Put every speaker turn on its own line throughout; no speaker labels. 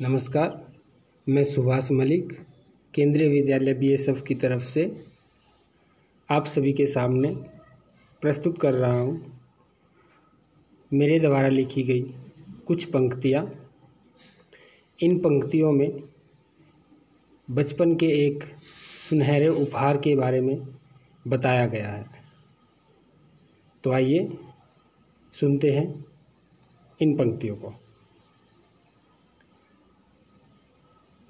नमस्कार, मैं सुभाष मलिक, केंद्रीय विद्यालय बीएसएफ की तरफ़ से आप सभी के सामने प्रस्तुत कर रहा हूँ। मेरे द्वारा लिखी गई कुछ पंक्तियाँ। इन पंक्तियों में बचपन के एक सुनहरे उपहार के बारे में बताया गया है। तो आइए सुनते हैं इन पंक्तियों को।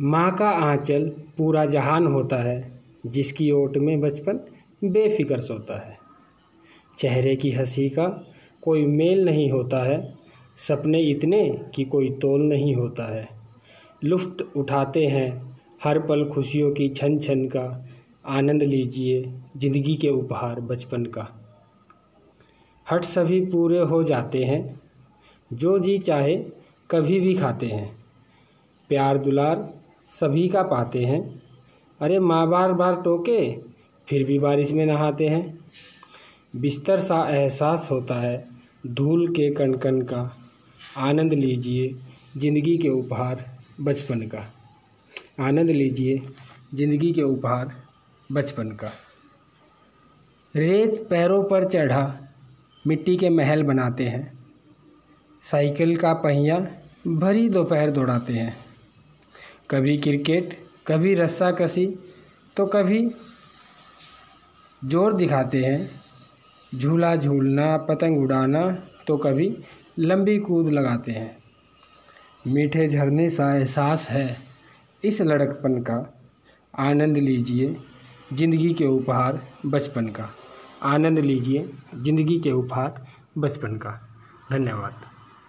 माँ का आंचल पूरा जहान होता है, जिसकी ओट में बचपन बेफिक्र सोता है। चेहरे की हँसी का कोई मेल नहीं होता है, सपने इतने कि कोई तोल नहीं होता है। लुफ्ट उठाते हैं, हर पल खुशियों की छन छन का, आनंद लीजिए ज़िंदगी के उपहार बचपन का। हट सभी पूरे हो जाते हैं, जो जी चाहे कभी भी खाते हैं। प्यार दुलार सभी का पाते हैं। अरे माँ बार बार टोके, फिर भी बारिश में नहाते हैं। बिस्तर सा एहसास होता है धूल के कण कण का। आनंद लीजिए ज़िंदगी के उपहार बचपन का। आनंद लीजिए ज़िंदगी के उपहार बचपन का। रेत पैरों पर चढ़ा, मिट्टी के महल बनाते हैं। साइकिल का पहिया भरी दोपहर दौड़ाते हैं। कभी क्रिकेट, कभी रस्सा कसी तो कभी ज़ोर दिखाते हैं। झूला झूलना, पतंग उड़ाना तो कभी लंबी कूद लगाते हैं। मीठे झरने सा एहसास है। इस लड़कपन का आनंद लीजिए ज़िंदगी के उपहार बचपन का। आनंद लीजिए ज़िंदगी के उपहार बचपन का। धन्यवाद।